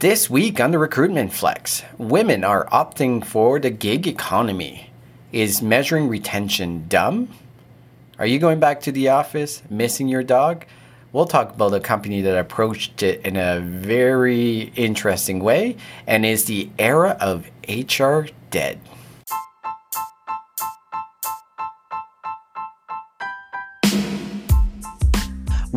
This week on the Recruitment Flex, women are opting for the gig economy. Is measuring retention dumb? Are you going back to the office, missing your dog? We'll talk about a company that approached it in a very interesting way and is the era of HR dead.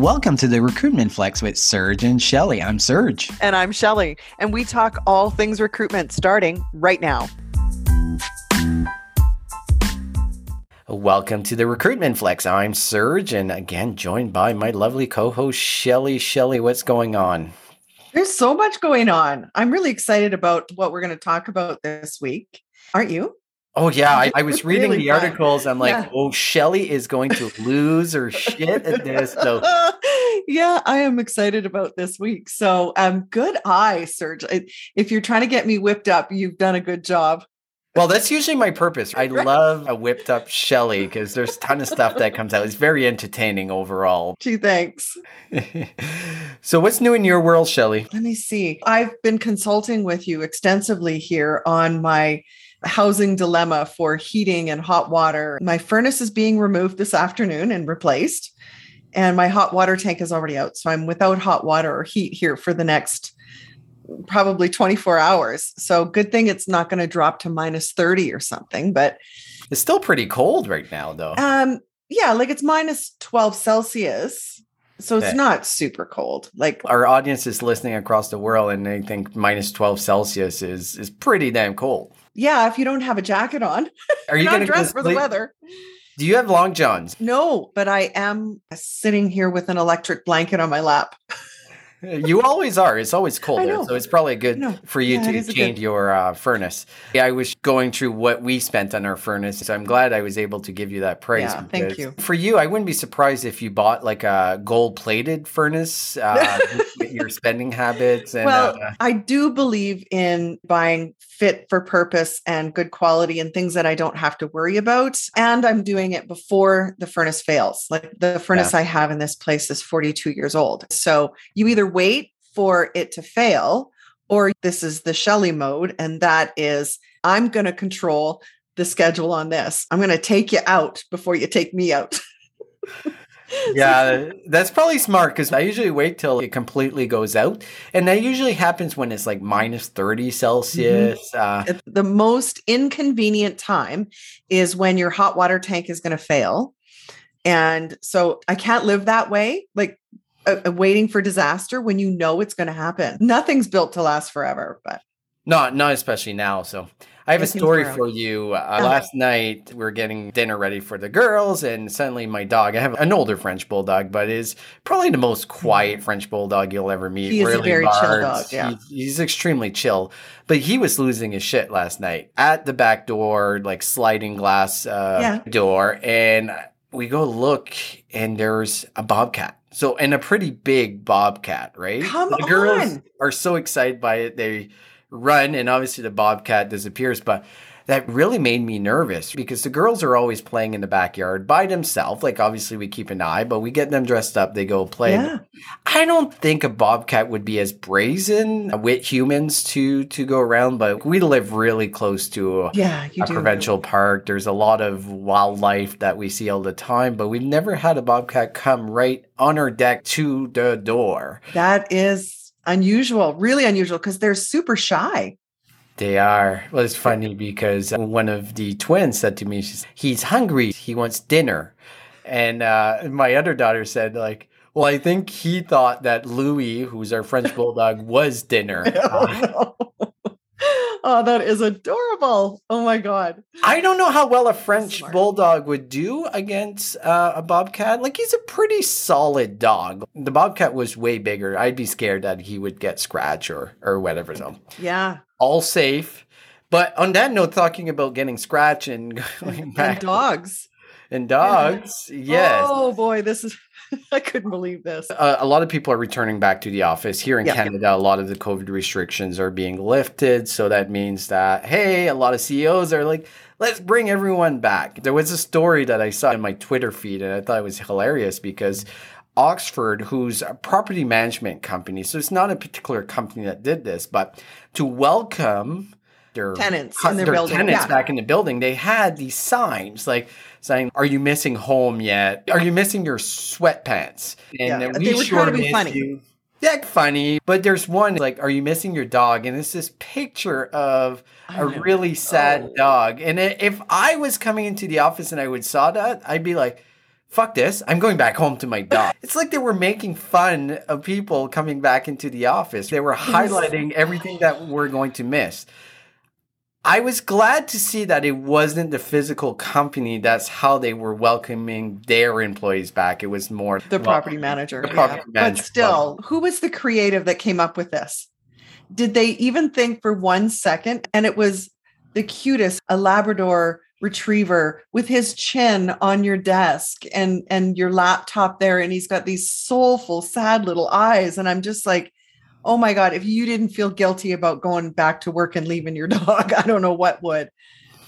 Welcome to the Recruitment Flex with Serge and Shelley. I'm Serge. And I'm Shelley. And we talk all things recruitment starting right now. Welcome to the Recruitment Flex. I'm Serge, and again, joined by my lovely co host, Shelley. Shelley, what's going on? There's so much going on. I'm really excited about what we're going to talk about this week. Aren't you? Oh yeah, I, I was reading really the fun. articles. I'm like, Yeah. oh, Shelley is going to lose her shit at this. So yeah, I am excited about this week. So, um, good eye, Serge. If you're trying to get me whipped up, you've done a good job. Well, that's usually my purpose. I love a whipped up Shelley because there's a ton of stuff that comes out. It's very entertaining overall. Gee, thanks. so, what's new in your world, Shelley? Let me see. I've been consulting with you extensively here on my housing dilemma for heating and hot water. My furnace is being removed this afternoon and replaced, and my hot water tank is already out. So I'm without hot water or heat here for the next probably 24 hours. So good thing it's not going to drop to minus 30 or something, but It's still pretty cold right now, though. um yeah, like it's minus 12 Celsius. So it's not super cold. Like Our audience is listening across the world, and they think minus 12 Celsius is is pretty damn cold. Yeah, if you don't have a jacket on, Are you going not to dressed for the weather. Do you have long johns? No, but I am sitting here with an electric blanket on my lap. You always are. It's always cold I there, know. so it's probably good for you Yeah, to change good- your uh, furnace. Yeah, I was going through what we spent on our furnace, so I'm glad I was able to give you that praise. Yeah, thank you. For you, I wouldn't be surprised if you bought like a gold-plated furnace uh, your spending habits. And well, uh, I do believe in buying fit for purpose and good quality and things that I don't have to worry about. And I'm doing it before the furnace fails. Like the furnace I have in this place is 42 years old. So you either wait for it to fail or this is the Shelley mode. And that is, I'm going to control the schedule on this. I'm going to take you out before you take me out. yeah, that's probably smart because I usually wait till it completely goes out, and that usually happens when it's like minus 30 Celsius. Uh, the most inconvenient time is when your hot water tank is going to fail. And so I can't live that way, like uh, waiting for disaster when you know it's going to happen. Nothing's built to last forever, but Not not especially now. So I have a story for you. Uh. Last night we are getting dinner ready for the girls, and suddenly my dog. I have an older French bulldog, but is probably the most quiet French bulldog you'll ever meet. Mm-hmm. He is a very chill dog, yeah. He's, he's extremely chill, but he was losing his shit last night at the back door, like sliding glass uh, Yeah. door, and we go look, and there's a bobcat. So, and a pretty big bobcat, right? Come the girls on. are so excited by it. They run and obviously the bobcat disappears but that really made me nervous because the girls are always playing in the backyard by themselves. Like obviously we keep an eye but we get them dressed up they go play. Yeah, i don't think a bobcat would be as brazen with humans to to go around but we live really close to a, yeah, a provincial park. There's a lot of wildlife that we see all the time but we've never had a bobcat come right on our deck to the door. That is unusual, really unusual because they're super shy. They are. Well, it's funny because one of the twins said to me, she's, he's hungry. He wants dinner. And uh, my other daughter said, like, well, I think he thought that Louis, who's our French bulldog, was dinner. oh. Oh, that is adorable. Oh my God. I don't know how well a French Smart. bulldog would do against uh, a bobcat. Like, he's a pretty solid dog. The bobcat was way bigger. I'd be scared that he would get scratch or, or whatever. So, Yeah. All safe. But on that note, talking about getting scratch and going And dogs. and dogs, yes. Oh boy, this is I couldn't believe this. Uh, a lot of people are returning back to the office. Here in Yeah. Canada, a lot of the COVID restrictions are being lifted. So that means that, hey, a lot of CEOs are like, let's bring everyone back. There was a story that I saw in my Twitter feed, and I thought it was hilarious because Oxford, who's a property management company. So it's not a particular company that did this, but to welcome their tenants in their, their tenants Yeah. back in the building, they had these signs like saying, "Are you missing home yet? Are you missing your sweatpants?" And Yeah, they were trying to be funny. you. Yeah, funny. But there's one like, "Are you missing your dog?" And it's this picture of I a really sad Oh. dog. And if I was coming into the office and I would saw that, I'd be like, fuck this. I'm going back home to my dog. it's like they were making fun of people coming back into the office. They were highlighting everything that we're going to miss. I was glad to see that it wasn't the physical company. That's how they were welcoming their employees back. It was more the property manager. The yeah. property But still, who was the creative that came up with this? Did they even think for one second? And it was the cutest, a Labrador retriever with his chin on your desk and and your laptop there and he's got these soulful sad little eyes and i'm just like oh my god if you didn't feel guilty about going back to work and leaving your dog i don't know what would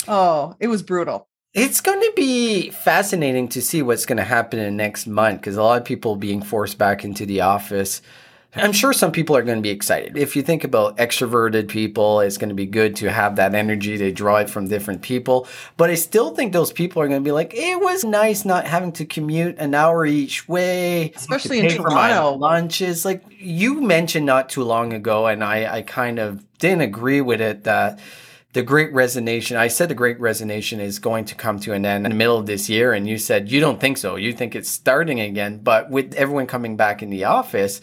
oh it was brutal It's going to be fascinating to see what's going to happen in the next month because a lot of people being forced back into the office. I'm sure some people are going to be excited. If you think about extroverted people, it's going to be good to have that energy to draw it from different people. But I still think those people are going to be like, it was nice not having to commute an hour each way, Especially to in pay for my Toronto. lunches. Like you mentioned not too long ago, and I, I kind of didn't agree with it that the great resignation i said the great resignation is going to come to an end in the middle of this year and you said you don't think so you think it's starting again but with everyone coming back in the office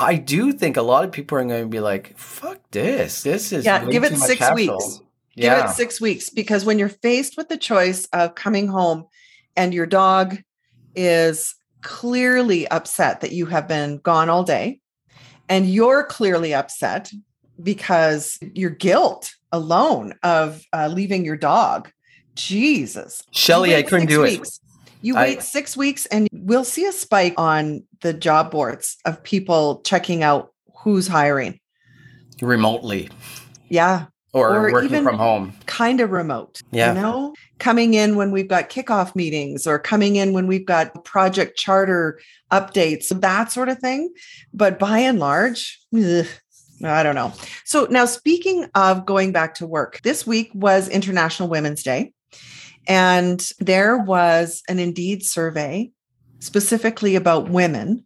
i do think a lot of people are going to be like fuck this this is Yeah, give it six hassle." weeks. Give yeah it six weeks because when you're faced with the choice of coming home and your dog is clearly upset that you have been gone all day, and you're clearly upset because your guilt alone of uh, leaving your dog. Jesus. Shelley i couldn't do weeks. You I- wait six weeks and we'll see a spike on the job boards of people checking out who's hiring. remotely Yeah, or, Or working from home kind of remote. Yeah. You know, coming in when we've got kickoff meetings or coming in when we've got project charter updates, that sort of thing. But by and large, ugh, I don't know. So now, speaking of going back to work, this week was International Women's Day. And there was an Indeed survey specifically about women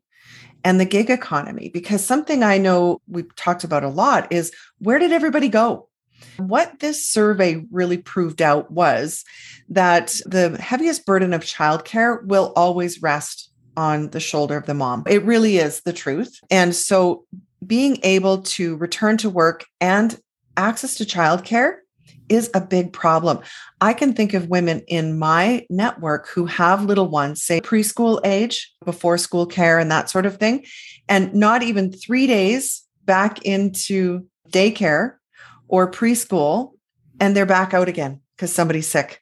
and the gig economy, because something I know we've talked about a lot is where did everybody go? What this survey really proved out was that the heaviest burden of childcare will always rest on the shoulder of the mom. It really is the truth. And so being able to return to work and access to childcare is a big problem. I can think of women in my network who have little ones, say preschool age, before school care, and that sort of thing, and not even three days back into daycare or preschool, and they're back out again because somebody's sick.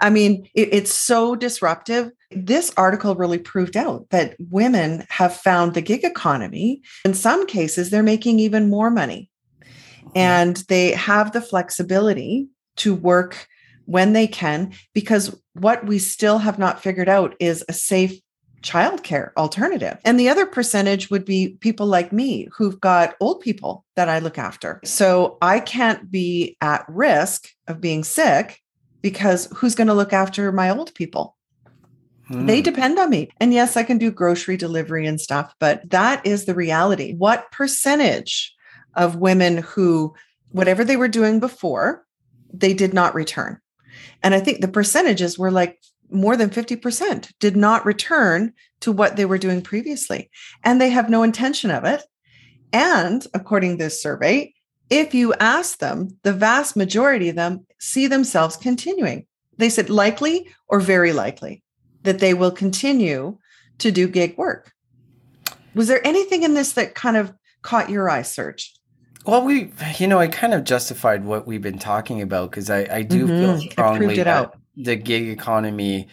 I mean, it- it's so disruptive. This article really proved out that women have found the gig economy. In some cases, they're making even more money and they have the flexibility to work when they can because what we still have not figured out is a safe childcare alternative. And the other percentage would be people like me who've got old people that I look after. So I can't be at risk of being sick because who's going to look after my old people? They Hmm. depend on me. And yes, I can do grocery delivery and stuff, but that is the reality. What percentage of women who, whatever they were doing before, they did not return? And I think the percentages were like more than 50% did not return to what they were doing previously. And they have no intention of it. And according to this survey, if you ask them, the vast majority of them see themselves continuing. They said likely or very likely that they will continue to do gig work. Was there anything in this that kind of caught your eye, Serge? Well, we, you know, I kind of justified what we've been talking about because I, I do Mhm. feel strongly that out. the gig economy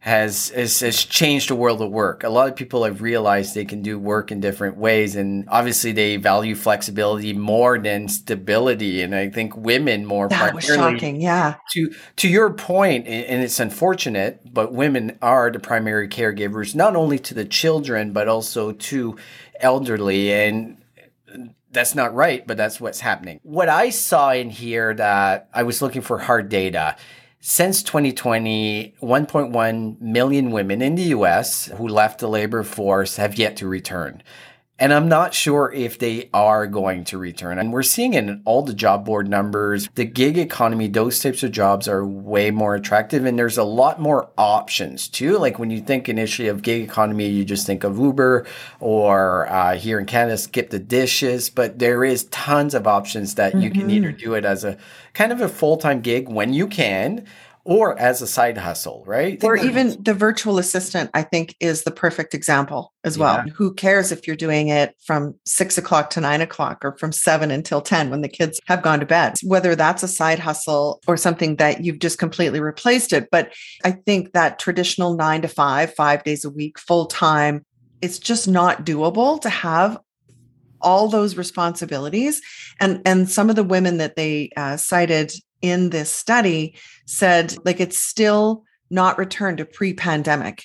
has, has has changed the world of work. A lot of people have realized they can do work in different ways, and obviously they value flexibility more than stability. And I think women more. That was shocking. Yeah. To to your point, and it's unfortunate, but women are the primary caregivers, not only to the children but also to elderly and that's not right, but that's what's happening. What I saw in here that I was looking for hard data since 2020, 1.1 million women in the US who left the labor force have yet to return. And I'm not sure if they are going to return. And we're seeing in all the job board numbers, the gig economy, those types of jobs are way more attractive. And there's a lot more options too. Like when you think initially of gig economy, you just think of Uber or uh, here in Canada, skip the dishes. But there is tons of options that mm-hmm. you can either mm-hmm. do it as a kind of a full time gig when you can or as a side hustle, right? Or even the virtual assistant, I think, is the perfect example as well. Yeah. Who cares if you're doing it from six o'clock to nine o'clock or from seven until 10 when the kids have gone to bed, whether that's a side hustle or something that you've just completely replaced it. But I think that traditional nine to five, five days a week, full time, it's just not doable to have all those responsibilities and and some of the women that they uh, cited in this study said like it's still not returned to pre-pandemic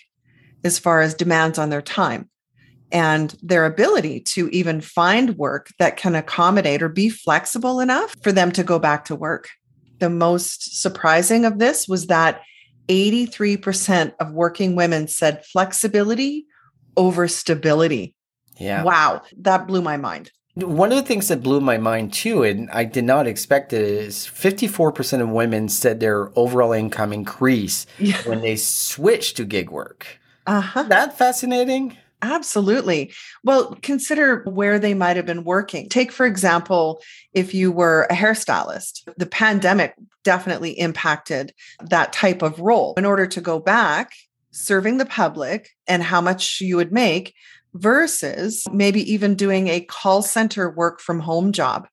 as far as demands on their time and their ability to even find work that can accommodate or be flexible enough for them to go back to work. The most surprising of this was that 83% of working women said flexibility over stability. Yeah. Wow. That blew my mind. One of the things that blew my mind too, and I did not expect it, is 54% of women said their overall income increased yeah. when they switched to gig work. Uh-huh. That fascinating? Absolutely. Well, consider where they might have been working. Take, for example, if you were a hairstylist, the pandemic definitely impacted that type of role. In order to go back, serving the public and how much you would make versus maybe even doing a call center work from home job.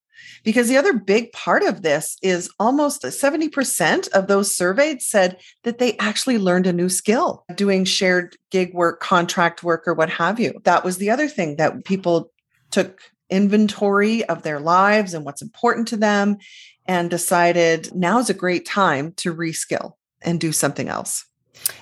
Because the other big part of this is almost 70% of those surveyed said that they actually learned a new skill doing shared gig work, contract work, or what have you. That was the other thing that people took inventory of their lives and what's important to them and decided now is a great time to reskill and do something else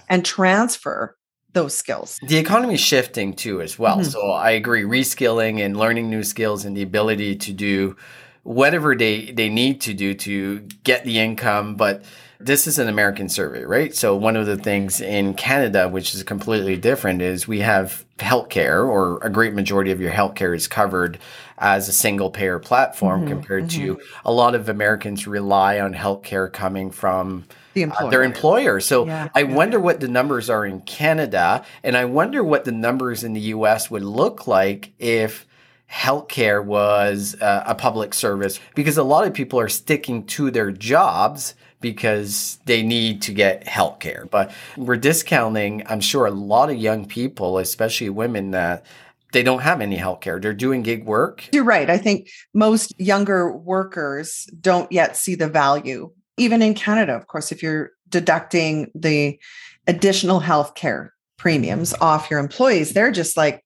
and transfer those skills. The economy is shifting too, as well. Mm-hmm. So I agree, reskilling and learning new skills and the ability to do whatever they, they need to do to get the income. But this is an American survey, right? So one of the things in Canada, which is completely different, is we have healthcare, or a great majority of your healthcare is covered as a single payer platform mm-hmm, compared mm-hmm. to a lot of Americans rely on healthcare coming from the employer. Uh, their employer. So yeah, I wonder what the numbers are in Canada, and I wonder what the numbers in the US would look like if healthcare was uh, a public service because a lot of people are sticking to their jobs because they need to get healthcare. But we're discounting, I'm sure, a lot of young people, especially women, that they don't have any healthcare. They're doing gig work. You're right. I think most younger workers don't yet see the value even in Canada, of course, if you're deducting the additional health care premiums off your employees, they're just like,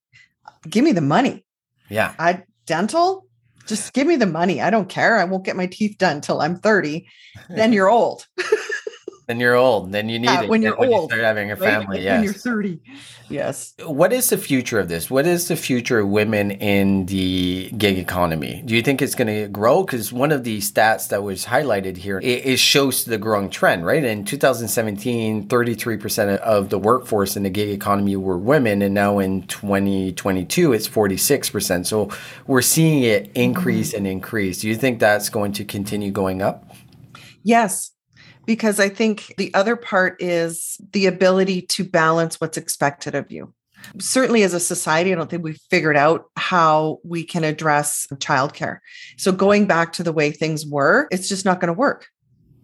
give me the money. Yeah. I dental, just give me the money. I don't care. I won't get my teeth done till I'm 30. Then you're old. Then you're old. Then you need uh, it. When you're when old. You start having a family. Right? Yes. When you're 30. Yes. What is the future of this? What is the future of women in the gig economy? Do you think it's going to grow? Because one of the stats that was highlighted here, it, it shows the growing trend, right? In 2017, 33% of the workforce in the gig economy were women. And now in 2022, it's 46%. So we're seeing it increase mm-hmm. and increase. Do you think that's going to continue going up? Yes, because I think the other part is the ability to balance what's expected of you. Certainly, as a society, I don't think we've figured out how we can address childcare. So, going back to the way things were, it's just not going to work.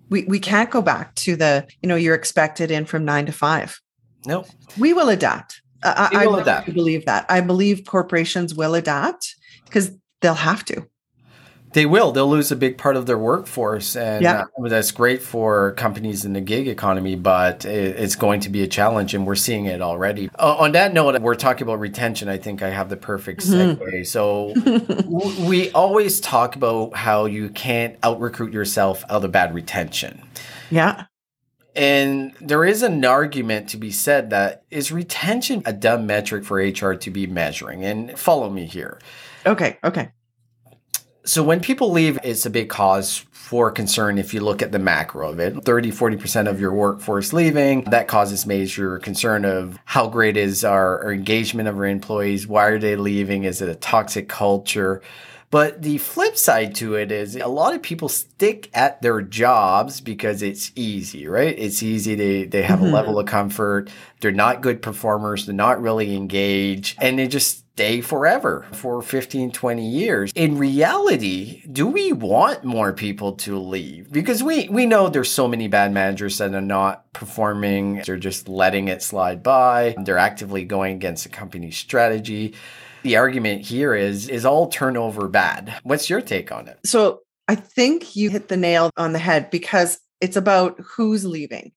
We, we can't go back to the, you know, you're expected in from nine to five. No. We will adapt. I, I adapt. believe that. I believe corporations will adapt because they'll have to They will. They'll lose a big part of their workforce, and Yeah. uh, that's great for companies in the gig economy. But it, it's going to be a challenge, and we're seeing it already. Uh, on that note, we're talking about retention. I think I have the perfect segue. So w- we always talk about how you can't out recruit yourself out of bad retention. Yeah. And there is an argument to be said that is retention a dumb metric for HR to be measuring? And follow me here. Okay. Okay. So when people leave, it's a big cause for concern if you look at the macro of it. 30, 40% of your workforce leaving, that causes major concern of how great is our, our engagement of our employees? Why are they leaving? Is it a toxic culture? But the flip side to it is a lot of people stick at their jobs because it's easy, right? It's easy. They, they have Mhm. a level of comfort. They're not good performers. They're not really engaged and they just stay forever for 15, 20 years. In reality, do we want more people to leave? Because we, we know there's so many bad managers that are not performing. They're just letting it slide by. They're actively going against the company's strategy. The argument here is is all turnover bad? What's your take on it? So I think you hit the nail on the head because it's about who's leaving,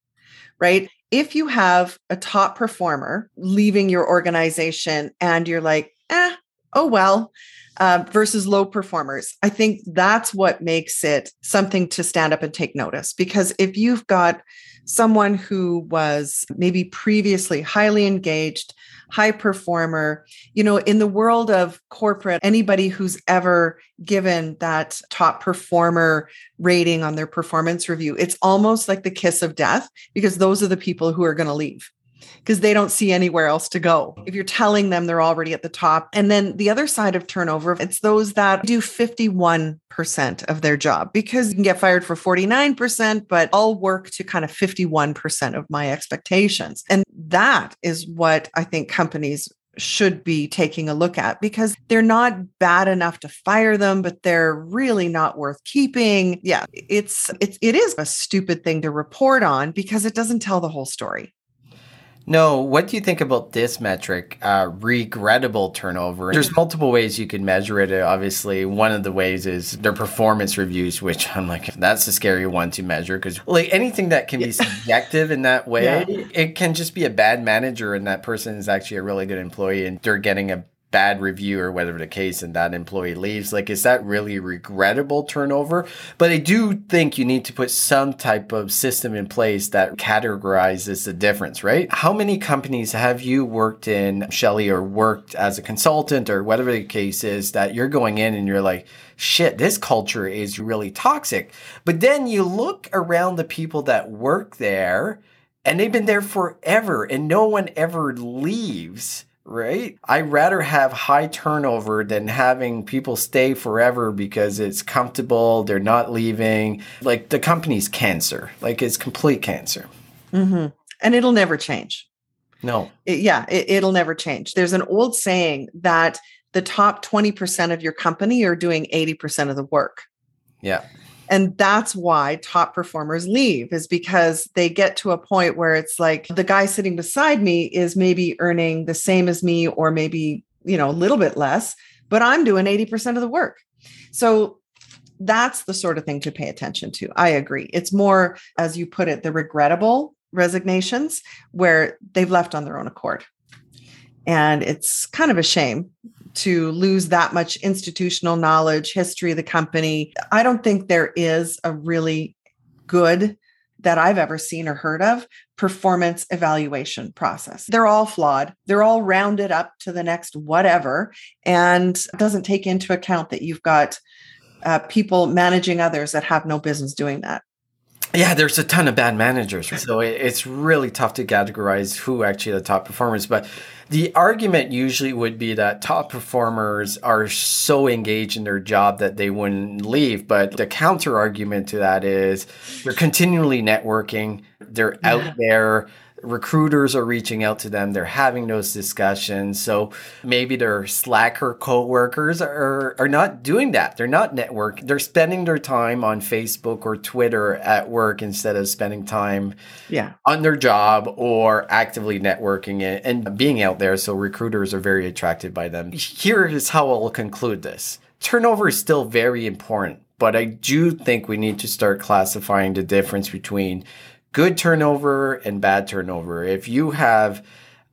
right? If you have a top performer leaving your organization and you're like, eh, oh well, uh, versus low performers, I think that's what makes it something to stand up and take notice. Because if you've got someone who was maybe previously highly engaged, high performer, you know, in the world of corporate, anybody who's ever given that top performer rating on their performance review, it's almost like the kiss of death because those are the people who are going to leave because they don't see anywhere else to go. If you're telling them they're already at the top. And then the other side of turnover, it's those that do 51% of their job because you can get fired for 49%, but I'll work to kind of 51% of my expectations. And that is what I think companies should be taking a look at because they're not bad enough to fire them but they're really not worth keeping yeah it's it's it is a stupid thing to report on because it doesn't tell the whole story No, what do you think about this metric, uh, regrettable turnover? There's multiple ways you can measure it. Obviously, one of the ways is their performance reviews, which I'm like, that's a scary one to measure because, like, anything that can be subjective in that way, Yeah. it can just be a bad manager and that person is actually a really good employee and they're getting a bad review or whatever the case and that employee leaves like is that really regrettable turnover? But i do think you need to put some type of system in place that categorizes the difference right? How many companies have you worked in shelley or worked as a consultant or whatever the case is that you're going in and you're like shit this culture is really toxic. But then you look around the people that work there and they've been there forever and no one ever leaves right? I'd rather have high turnover than having people stay forever because it's comfortable they're not leaving. Like the company's cancer. Like it's complete cancer. Mhm. and it'll never change. No. It- yeah it, it'll never change. There's an old saying that the top 20% of your company are doing 80% of the work. Yeah and that's why top performers leave is because they get to a point where it's like the guy sitting beside me is maybe earning the same as me or maybe you know a little bit less but i'm doing 80% of the work. So that's the sort of thing to pay attention to. I agree. It's more as you put it the regrettable resignations where they've left on their own accord. And it's kind of a shame to lose that much institutional knowledge, history of the company. I don't think there is a really good that I've ever seen or heard of performance evaluation process. They're all flawed. They're all rounded up to the next whatever and doesn't take into account that you've got uh, people managing others that have no business doing that. Yeah, there's a ton of bad managers. So it's really tough to categorize who actually the top performers. But the argument usually would be that top performers are so engaged in their job that they wouldn't leave. But the counter argument to that is they're continually networking, they're Yeah. out there. Recruiters are reaching out to them. They're having those discussions. So maybe their slacker coworkers are are not doing that. They're not network. They're spending their time on Facebook or Twitter at work instead of spending time Yeah. on their job or actively networking it and being out there. So recruiters are very attracted by them. Here is how I'll conclude this. turnover is still very important, but I do think we need to start classifying the difference between good turnover and bad turnover. If you have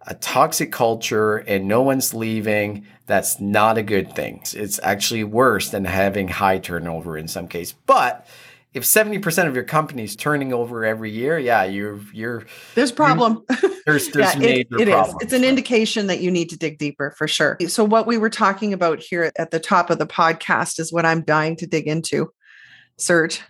a toxic culture and no one's leaving, that's not a good thing. It's actually worse than having high turnover in some case. But if 70% of your company is turning over every year, yeah, you're you're there's problem. there's there's yeah, major it, it problems. Is. It's an indication that you need to dig deeper for sure. So what we were talking about here at the top of the podcast is what I'm dying to dig into. Serge.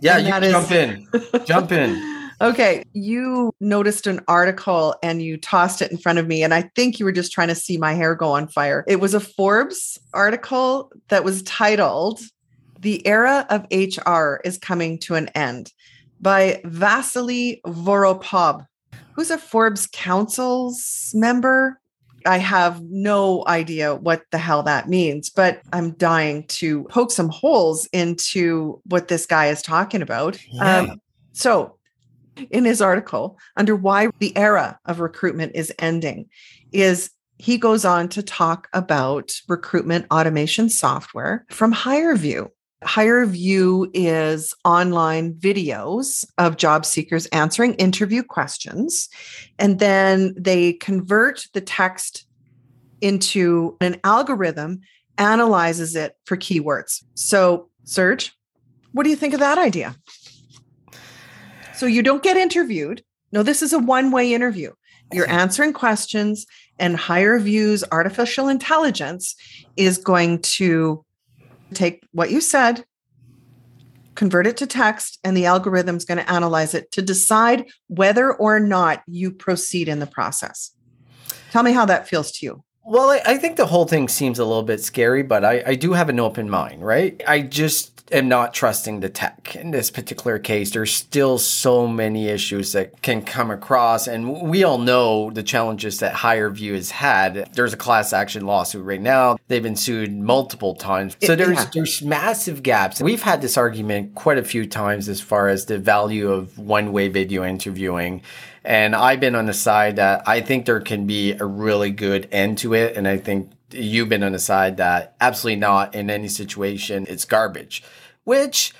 Yeah, and you jump is... in. jump in. Okay, you noticed an article and you tossed it in front of me, and I think you were just trying to see my hair go on fire. It was a Forbes article that was titled the era of HR is coming to an end by Vasily Voropov, who's a Forbes Council's member. I have no idea what the hell that means, but I'm dying to poke some holes into what this guy is talking about. Yeah. Um, so, in his article, under why the era of recruitment is ending, is he goes on to talk about recruitment automation software from HireVue. HireVue is online videos of job seekers answering interview questions. And then they convert the text into an algorithm, analyzes it for keywords. So, Serge, what do you think of that idea? So, you don't get interviewed. No, this is a one way interview. You're answering questions, and HireVue's, artificial intelligence is going to take what you said, convert it to text, and the algorithm is going to analyze it to decide whether or not you proceed in the process. Tell me how that feels to you. Well, I, I think the whole thing seems a little bit scary, but I, I do have an open mind, right? I just am not trusting the tech in this particular case. There's still so many issues that can come across, and we all know the challenges that HireVue has had. There's a class action lawsuit right now. They've been sued multiple times, so there's yeah. there's massive gaps. We've had this argument quite a few times as far as the value of one way video interviewing. And I've been on the side that I think there can be a really good end to it. And I think you've been on the side that absolutely not in any situation. It's garbage, which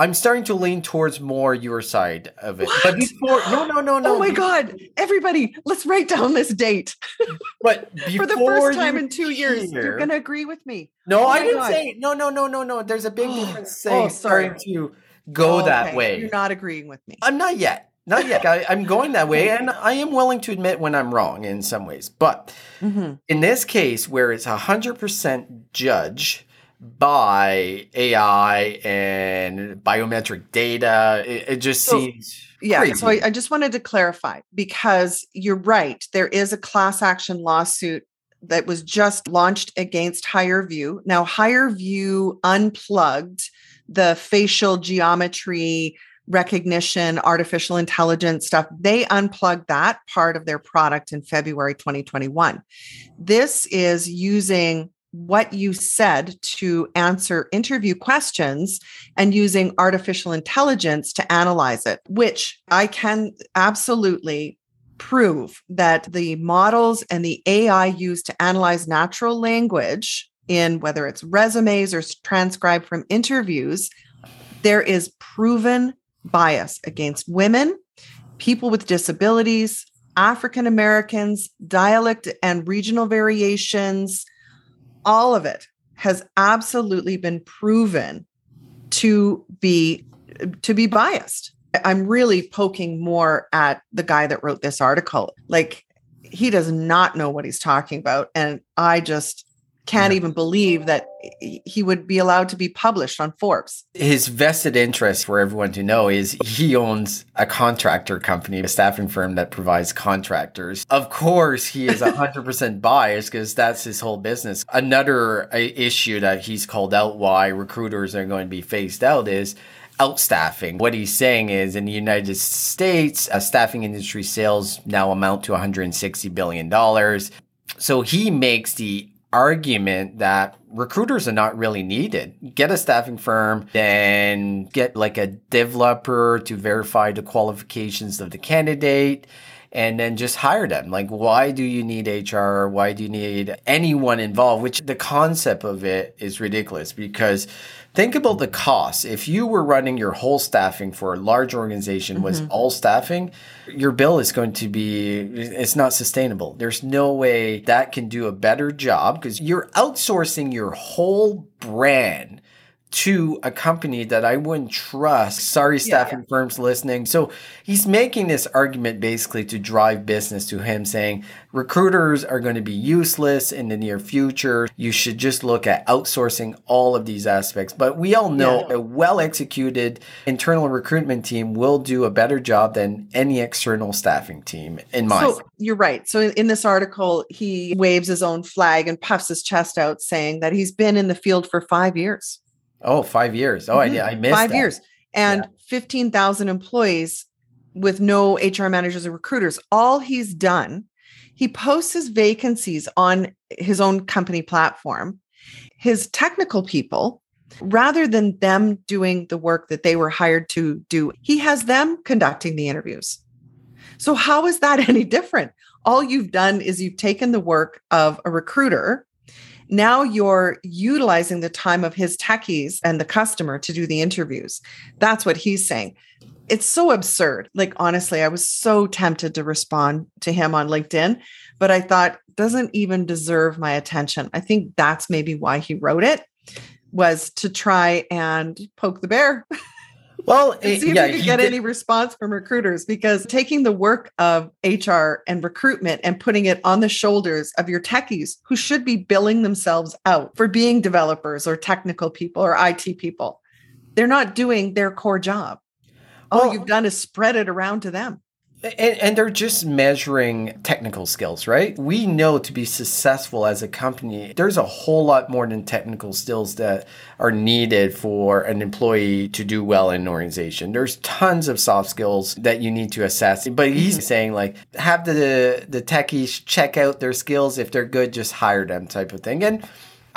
I'm starting to lean towards more your side of it. What? But before, no, no, no, no. Oh my God. Everybody, let's write down this date. But for the first time in two hear, years, you're going to agree with me. No, oh I didn't God. say, no, no, no, no, no. There's a big difference oh, saying oh, starting to go oh, that okay. way. You're not agreeing with me. I'm not yet. Not yet. I, am going that way, and I am willing to admit when I'm wrong in some ways. But mm-hmm. in this case, where it's 100% judge by AI and biometric data, it, it just so, seems. Yeah. Crazy. So I, I just wanted to clarify because you're right. There is a class action lawsuit that was just launched against HireVue. Now, HireVue unplugged the facial geometry recognition, artificial intelligence stuff, they unplugged that part of their product in February 2021. This is using what you said to answer interview questions and using artificial intelligence to analyze it, which I can absolutely prove that the models and the AI used to analyze natural language in whether it's resumes or transcribed from interviews, there is proven bias against women, people with disabilities, African Americans, dialect and regional variations, all of it has absolutely been proven to be to be biased. I'm really poking more at the guy that wrote this article. Like he does not know what he's talking about and I just can't even believe that he would be allowed to be published on Forbes. His vested interest for everyone to know is he owns a contractor company, a staffing firm that provides contractors. Of course, he is 100% biased because that's his whole business. Another uh, issue that he's called out why recruiters are going to be phased out is outstaffing. What he's saying is in the United States, a staffing industry sales now amount to $160 billion. So he makes the argument that recruiters are not really needed. Get a staffing firm, then get like a developer to verify the qualifications of the candidate. and then just hire them. Like, why do you need HR? Why do you need anyone involved? Which the concept of it is ridiculous because think about the cost. If you were running your whole staffing for a large organization mm-hmm. was all staffing, your bill is going to be it's not sustainable. There's no way that can do a better job because you're outsourcing your whole brand to a company that I wouldn't trust. Sorry, staffing yeah, yeah. firms listening. So he's making this argument basically to drive business to him, saying recruiters are going to be useless in the near future. You should just look at outsourcing all of these aspects. But we all know yeah. a well executed internal recruitment team will do a better job than any external staffing team, in my So you're right. So in, in this article, he waves his own flag and puffs his chest out, saying that he's been in the field for five years. Oh, five years. Oh, mm-hmm. I, I missed five that. years and yeah. 15,000 employees with no HR managers or recruiters. All he's done, he posts his vacancies on his own company platform. His technical people, rather than them doing the work that they were hired to do, he has them conducting the interviews. So, how is that any different? All you've done is you've taken the work of a recruiter now you're utilizing the time of his techies and the customer to do the interviews. That's what he's saying. It's so absurd. Like, honestly, I was so tempted to respond to him on LinkedIn, but I thought doesn't even deserve my attention. I think that's maybe why he wrote it was to try and poke the bear. Well, eh, see if yeah, you could get did. any response from recruiters because taking the work of HR and recruitment and putting it on the shoulders of your techies who should be billing themselves out for being developers or technical people or IT people, they're not doing their core job. All well, you've done is spread it around to them. And, and, they're just measuring technical skills, right? We know to be successful as a company, there's a whole lot more than technical skills that are needed for an employee to do well in an organization. There's tons of soft skills that you need to assess. But he's mm-hmm. saying like have the the techies check out their skills. If they're good, just hire them type of thing. And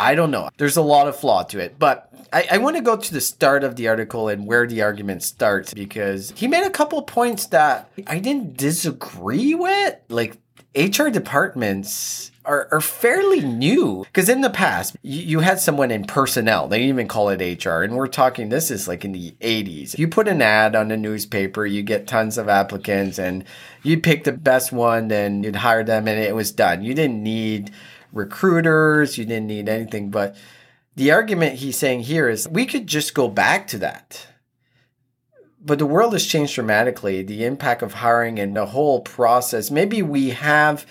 I don't know. There's a lot of flaw to it, but I, I want to go to the start of the article and where the argument starts because he made a couple points that I didn't disagree with. Like HR departments are, are fairly new because in the past you, you, had someone in personnel they even call it hr and we're talking this is like in the 80s you put an ad on the newspaper you get tons of applicants and you pick the best one then you'd hire them and it was done you didn't need recruiters you didn't need mm-hmm. anything but the argument he's saying here is we could just go back to that. But the world has changed dramatically. The impact of hiring and the whole process. Maybe we have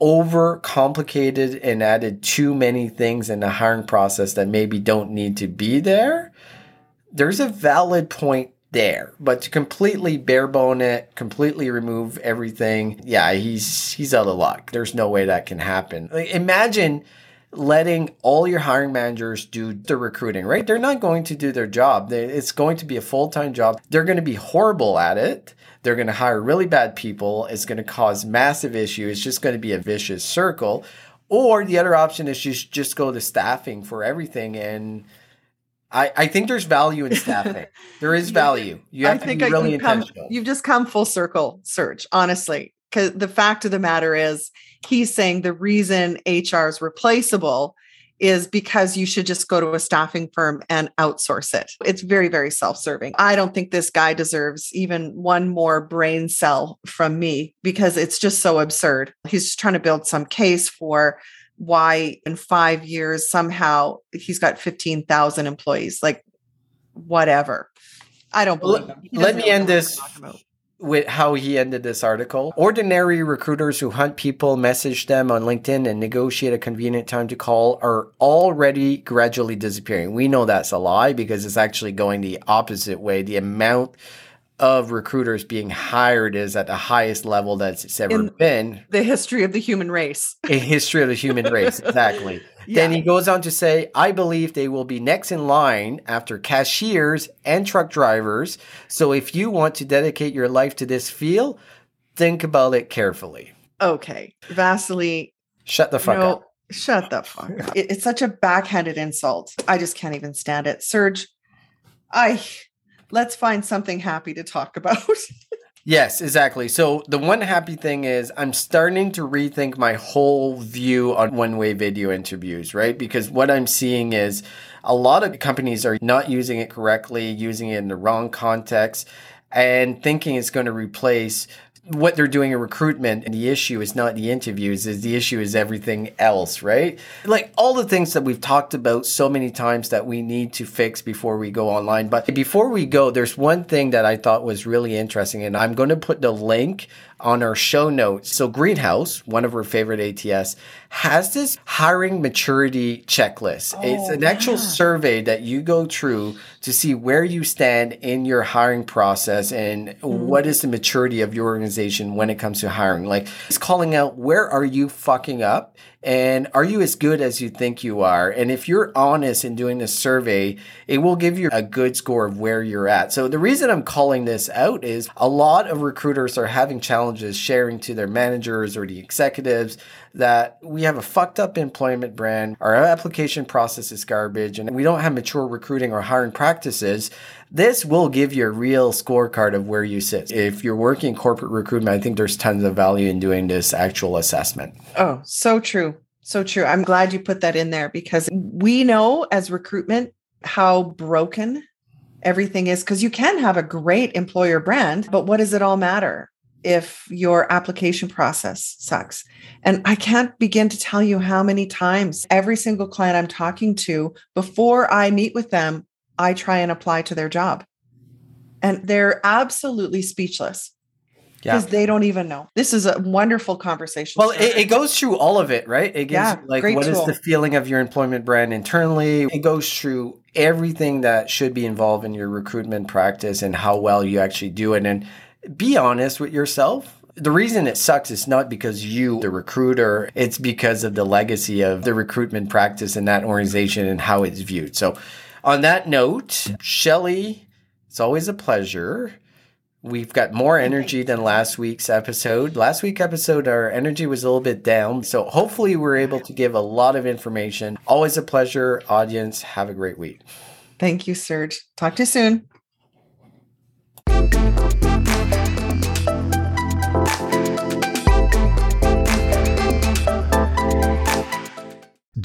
over complicated and added too many things in the hiring process that maybe don't need to be there. There's a valid point there, but to completely barebone it, completely remove everything, yeah, he's he's out of luck. There's no way that can happen. Like, imagine letting all your hiring managers do the recruiting, right? They're not going to do their job. It's going to be a full time job. They're going to be horrible at it. They're going to hire really bad people. It's going to cause massive issues. It's just going to be a vicious circle. Or the other option is just just go to staffing for everything and I, I think there's value in staffing. there is value. You have I to be really intentional. Come, you've just come full circle, Serge, honestly. Because the fact of the matter is, he's saying the reason HR is replaceable is because you should just go to a staffing firm and outsource it. It's very, very self serving. I don't think this guy deserves even one more brain cell from me because it's just so absurd. He's trying to build some case for why in five years somehow he's got 15,000 employees. Like, whatever. I don't believe him. Let me end this with how he ended this article. Ordinary recruiters who hunt people, message them on LinkedIn, and negotiate a convenient time to call are already gradually disappearing. We know that's a lie because it's actually going the opposite way. The amount of recruiters being hired is at the highest level that's it's ever In been. The history of the human race. A history of the human race, exactly. yeah. Then he goes on to say, I believe they will be next in line after cashiers and truck drivers. So if you want to dedicate your life to this field, think about it carefully. Okay. Vasily. Shut the fuck up. Shut the fuck up. It, it's such a backhanded insult. I just can't even stand it. Serge, I let's find something happy to talk about. Yes, exactly. So the one happy thing is I'm starting to rethink my whole view on one-way video interviews, right? Because what I'm seeing is a lot of companies are not using it correctly, using it in the wrong context and thinking it's going to replace what they're doing in recruitment and the issue is not the interviews is the issue is everything else right? Like all the things that we've talked about so many times that we need to fix before we go online. But before we go there's one thing that i thought was really interesting and i'm going to put the link on our show notes. So Greenhouse, one of our favorite ATS, has this hiring maturity checklist. Oh, it's an actual yeah. survey that you go through to see where you stand in your hiring process and mm-hmm. what is the maturity of your organization when it comes to hiring. Like it's calling out where are you fucking up and are you as good as you think you are? And if you're honest in doing this survey, it will give you a good score of where you're at. So the reason I'm calling this out is a lot of recruiters are having challenges sharing to their managers or the executives that we have a fucked up employment brand, our application process is garbage, and we don't have mature recruiting or hiring practices, this will give you a real scorecard of where you sit. If you're working corporate recruitment, I think there's tons of value in doing this actual assessment. Oh, so true. So true. I'm glad you put that in there because we know as recruitment how broken everything is because you can have a great employer brand, but what does it all matter? if your application process sucks. And I can't begin to tell you how many times every single client I'm talking to, before I meet with them, I try and apply to their job. And they're absolutely speechless because yeah. they don't even know. This is a wonderful conversation. Well, it, it, goes through all of it, right? It gives yeah, like what tool. is the feeling of your employment brand internally. It goes through everything that should be involved in your recruitment practice and how well you actually do it. And be honest with yourself. The reason it sucks is not because you, the recruiter, it's because of the legacy of the recruitment practice in that organization and how it's viewed. So, on that note, Shelley, it's always a pleasure. We've got more energy than last week's episode. Last week episode, our energy was a little bit down. So hopefully we're able to give a lot of information. Always a pleasure, audience. Have a great week. Thank you, Serge. Talk to you soon.